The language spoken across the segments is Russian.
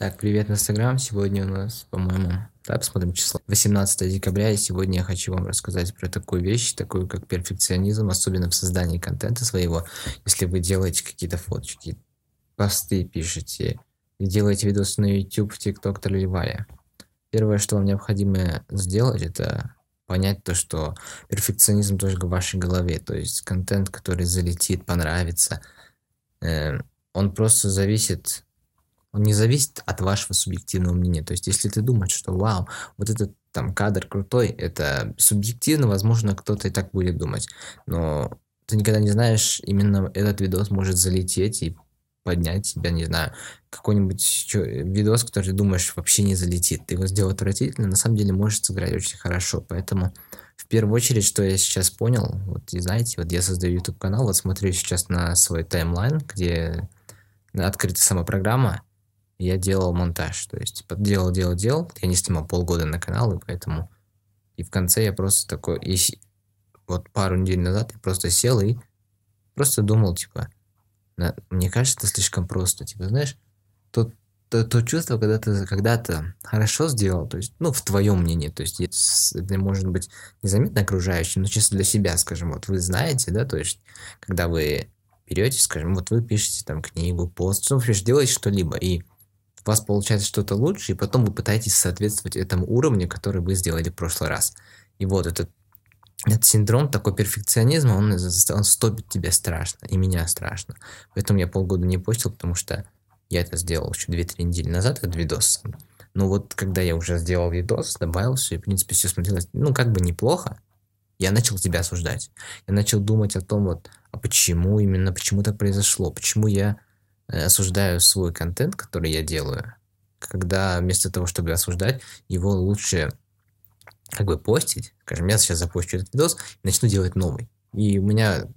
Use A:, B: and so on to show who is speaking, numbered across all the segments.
A: Так, привет, Инстаграм. Сегодня у нас, по-моему, да, посмотрим число. 18 декабря, и сегодня я хочу вам рассказать про такую вещь, такую как перфекционизм, особенно в создании контента своего. Если вы делаете какие-то фоточки, посты пишете, делаете видосы на YouTube, TikTok, Таливая. Первое, что вам необходимо сделать, это понять то, что перфекционизм только в вашей голове. То есть контент, который залетит, понравится, э, он просто зависит он не зависит от вашего субъективного мнения. То есть, если ты думаешь, что вау, вот этот там кадр крутой, это субъективно, возможно, кто-то и так будет думать. Но ты никогда не знаешь, именно этот видос может залететь и поднять тебя, не знаю, какой-нибудь видос, который ты думаешь вообще не залетит. Ты его сделал отвратительно, на самом деле может сыграть очень хорошо. Поэтому в первую очередь, что я сейчас понял, вот и знаете, вот я создаю YouTube канал, вот смотрю сейчас на свой таймлайн, где открыта сама программа, я делал монтаж. То есть, типа, делал, делал, делал. Я не снимал полгода на канал, и поэтому... И в конце я просто такой... И вот пару недель назад я просто сел и просто думал, типа, на, мне кажется, это слишком просто. Типа, знаешь, то, то, то чувство, когда ты когда-то хорошо сделал, то есть, ну, в твоем мнении, то есть, это может быть незаметно окружающим, но чисто для себя, скажем, вот вы знаете, да, то есть, когда вы берете, скажем, вот вы пишете там книгу, пост, ну, например, делаете что-либо, и у вас получается что-то лучше, и потом вы пытаетесь соответствовать этому уровню, который вы сделали в прошлый раз. И вот этот, этот синдром такой перфекционизма, он, он стопит тебя страшно, и меня страшно. Поэтому я полгода не постил, потому что я это сделал еще 2-3 недели назад, этот видос. Но вот когда я уже сделал видос, добавил все, и в принципе все смотрелось, ну, как бы неплохо, я начал тебя осуждать. Я начал думать о том, вот, а почему именно, почему так произошло, почему я осуждаю свой контент, который я делаю, когда вместо того, чтобы осуждать, его лучше как бы постить, скажем, я сейчас запущу этот видос и начну делать новый. И у меня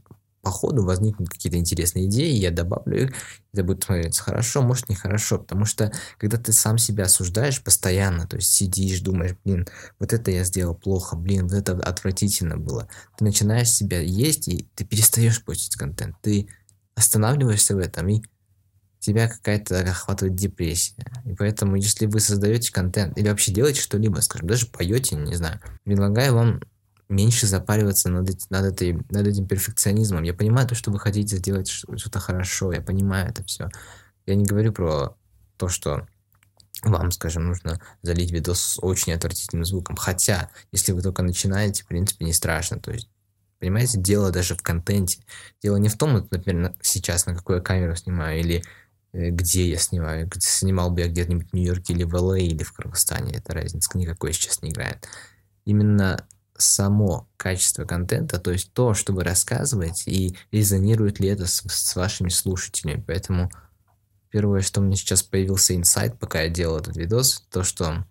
A: по ходу возникнут какие-то интересные идеи, я добавлю их, это будет смотреться хорошо, может нехорошо, потому что когда ты сам себя осуждаешь постоянно, то есть сидишь, думаешь, блин, вот это я сделал плохо, блин, вот это отвратительно было, ты начинаешь себя есть, и ты перестаешь постить контент, ты останавливаешься в этом и тебя какая-то охватывает депрессия. И поэтому, если вы создаете контент или вообще делаете что-либо, скажем, даже поете, не знаю, предлагаю вам меньше запариваться над, над, этой, над этим перфекционизмом. Я понимаю то, что вы хотите сделать что-то хорошо, я понимаю это все. Я не говорю про то, что вам, скажем, нужно залить видос с очень отвратительным звуком. Хотя, если вы только начинаете, в принципе, не страшно. То есть, понимаете, дело даже в контенте. Дело не в том, например, сейчас на какую камеру снимаю, или где я снимаю. Снимал бы я где-нибудь в Нью-Йорке или в ЛА, или в Кыргызстане. Это разница никакой сейчас не играет. Именно само качество контента, то есть то, что вы рассказываете, и резонирует ли это с, с вашими слушателями. Поэтому первое, что меня сейчас появился инсайт, пока я делал этот видос, то, что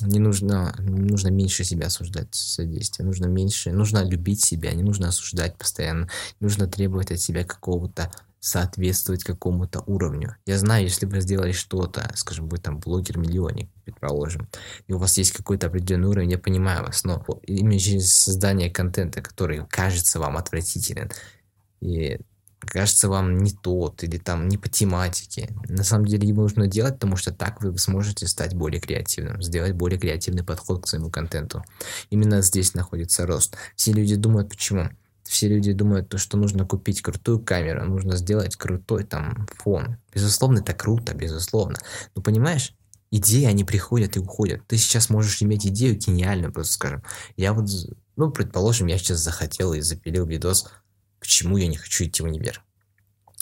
A: не нужно, нужно меньше себя осуждать за действия, нужно меньше, нужно любить себя, не нужно осуждать постоянно, не нужно требовать от себя какого-то соответствовать какому-то уровню. Я знаю, если вы сделали что-то, скажем, вы там блогер-миллионник, предположим, и у вас есть какой-то определенный уровень, я понимаю вас, но именно через создание контента, который кажется вам отвратителен, и кажется вам не тот, или там не по тематике, на самом деле его нужно делать, потому что так вы сможете стать более креативным, сделать более креативный подход к своему контенту. Именно здесь находится рост. Все люди думают, почему? Все люди думают, то, что нужно купить крутую камеру, нужно сделать крутой там фон. Безусловно, это круто, безусловно. Но понимаешь, идеи, они приходят и уходят. Ты сейчас можешь иметь идею гениальную, просто скажем. Я вот, ну, предположим, я сейчас захотел и запилил видос, почему я не хочу идти в универ.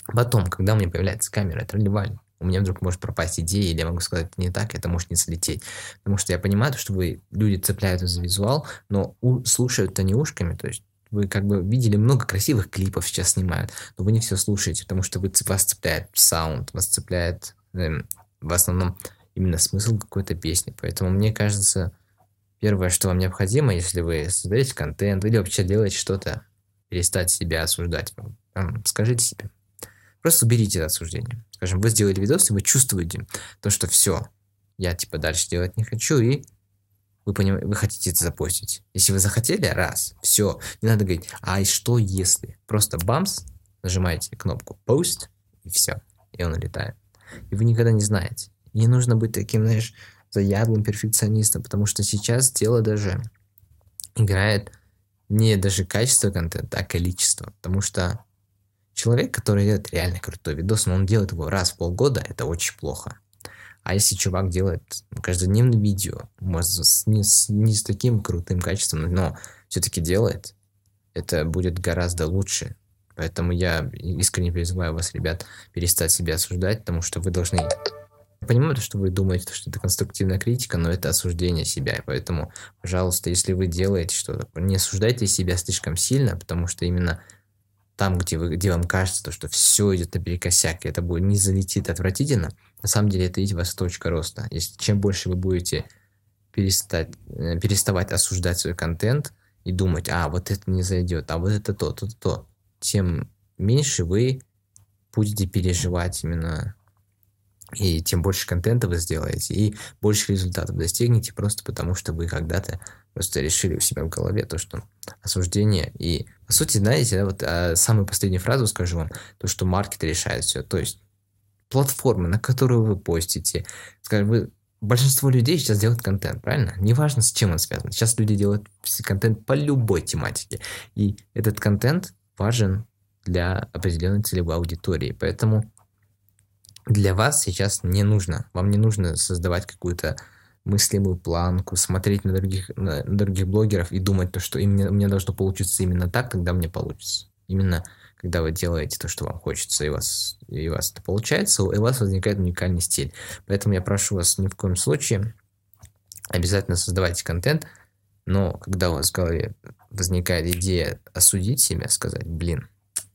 A: Потом, когда у меня появляется камера, это ролевальный, у меня вдруг может пропасть идея, или я могу сказать не так, это может не слететь. Потому что я понимаю, что вы, люди цепляются за визуал, но у, слушают-то не ушками, то есть вы как бы видели много красивых клипов сейчас снимают, но вы не все слушаете, потому что вы, вас цепляет саунд, вас цепляет э, в основном именно смысл какой-то песни. Поэтому мне кажется, первое, что вам необходимо, если вы создаете контент или вообще делаете что-то, перестать себя осуждать. Скажите себе. Просто уберите это осуждение. Скажем, вы сделали видос, и вы чувствуете то, что все, я типа дальше делать не хочу, и вы, поним... вы хотите это запостить. Если вы захотели, раз, все, не надо говорить, а что если? Просто бамс, нажимаете кнопку post, и все, и он улетает. И вы никогда не знаете. Не нужно быть таким, знаешь, заядлым перфекционистом, потому что сейчас дело даже играет не даже качество контента, а количество. Потому что человек, который делает реально крутой видос, но он делает его раз в полгода, это очень плохо. А если чувак делает каждодневное видео, может, с, не, с, не с таким крутым качеством, но все-таки делает, это будет гораздо лучше. Поэтому я искренне призываю вас, ребят, перестать себя осуждать, потому что вы должны... Я понимаю, что вы думаете, что это конструктивная критика, но это осуждение себя. Поэтому, пожалуйста, если вы делаете что-то, не осуждайте себя слишком сильно, потому что именно там, где, вы, где вам кажется, то, что все идет наперекосяк, и это будет не залетит отвратительно, на самом деле это и ваша точка роста. Если чем больше вы будете перестать, э, переставать осуждать свой контент и думать, а, вот это не зайдет, а вот это то, то, то, то, тем меньше вы будете переживать именно и тем больше контента вы сделаете, и больше результатов достигнете, просто потому что вы когда-то просто решили у себя в голове то, что осуждение и, по сути, знаете, да, вот а, самую последнюю фразу скажу вам, то, что маркет решает все, то есть платформы, на которую вы постите, скажем, вы большинство людей сейчас делают контент, правильно? Неважно, с чем он связан. Сейчас люди делают контент по любой тематике. И этот контент важен для определенной целевой аудитории. Поэтому для вас сейчас не нужно, вам не нужно создавать какую-то мыслимую планку, смотреть на других, на других блогеров и думать, то, что именно, мне должно получиться именно так, когда мне получится. Именно когда вы делаете то, что вам хочется, и, вас, и вас это получается, у вас возникает уникальный стиль. Поэтому я прошу вас ни в коем случае обязательно создавайте контент, но когда у вас в голове возникает идея осудить себя, сказать, блин,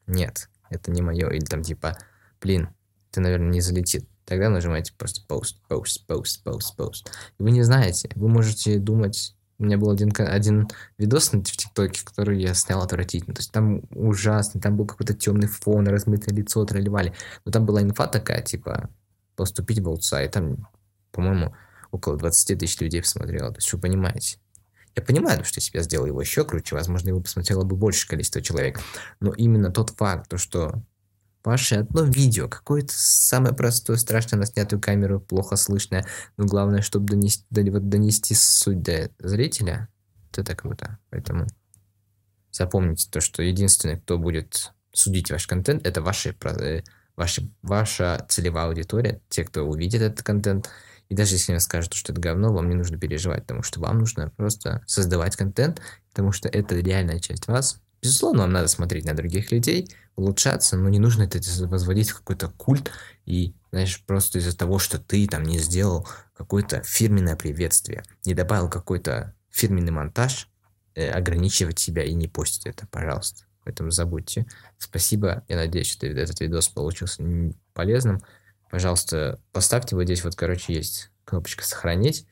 A: нет, это не мое, или там типа, блин, ты, наверное, не залетит. Тогда нажимаете просто пост, пост, пост, пост, пост. И вы не знаете, вы можете думать, у меня был один, один видос в ТикТоке, который я снял отвратительно. То есть там ужасно, там был какой-то темный фон, размытое лицо, тролливали. Но там была инфа такая, типа, поступить в аутсайд. Там, по-моему, около 20 тысяч людей посмотрело. То есть вы понимаете. Я понимаю, что если бы сделал его еще круче, возможно, его посмотрело бы большее количество человек. Но именно тот факт, то, что ваше одно видео, какое-то самое простое, страшное на снятую камеру, плохо слышное, но главное, чтобы донести, вот донести суть до зрителя, это круто. Поэтому запомните то, что единственный, кто будет судить ваш контент, это ваши, э, ваши, ваша целевая аудитория, те, кто увидит этот контент. И даже если они скажут, что это говно, вам не нужно переживать, потому что вам нужно просто создавать контент, потому что это реальная часть вас. Безусловно, вам надо смотреть на других людей, улучшаться, но не нужно это возводить в какой-то культ и, знаешь, просто из-за того, что ты там не сделал какое-то фирменное приветствие, не добавил какой-то фирменный монтаж, э, ограничивать себя и не постить это, пожалуйста. Поэтому забудьте. Спасибо. Я надеюсь, что этот видос получился полезным. Пожалуйста, поставьте вот здесь вот, короче, есть кнопочка «Сохранить».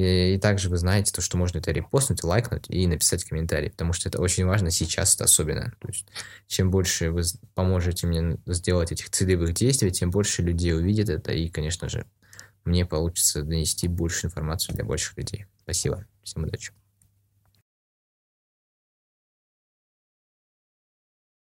A: И, и также вы знаете то, что можно это репостнуть, лайкнуть и написать комментарий, потому что это очень важно сейчас особенно. То есть, чем больше вы поможете мне сделать этих целевых действий, тем больше людей увидят это, и, конечно же, мне получится донести больше информацию для больших людей. Спасибо. Всем удачи.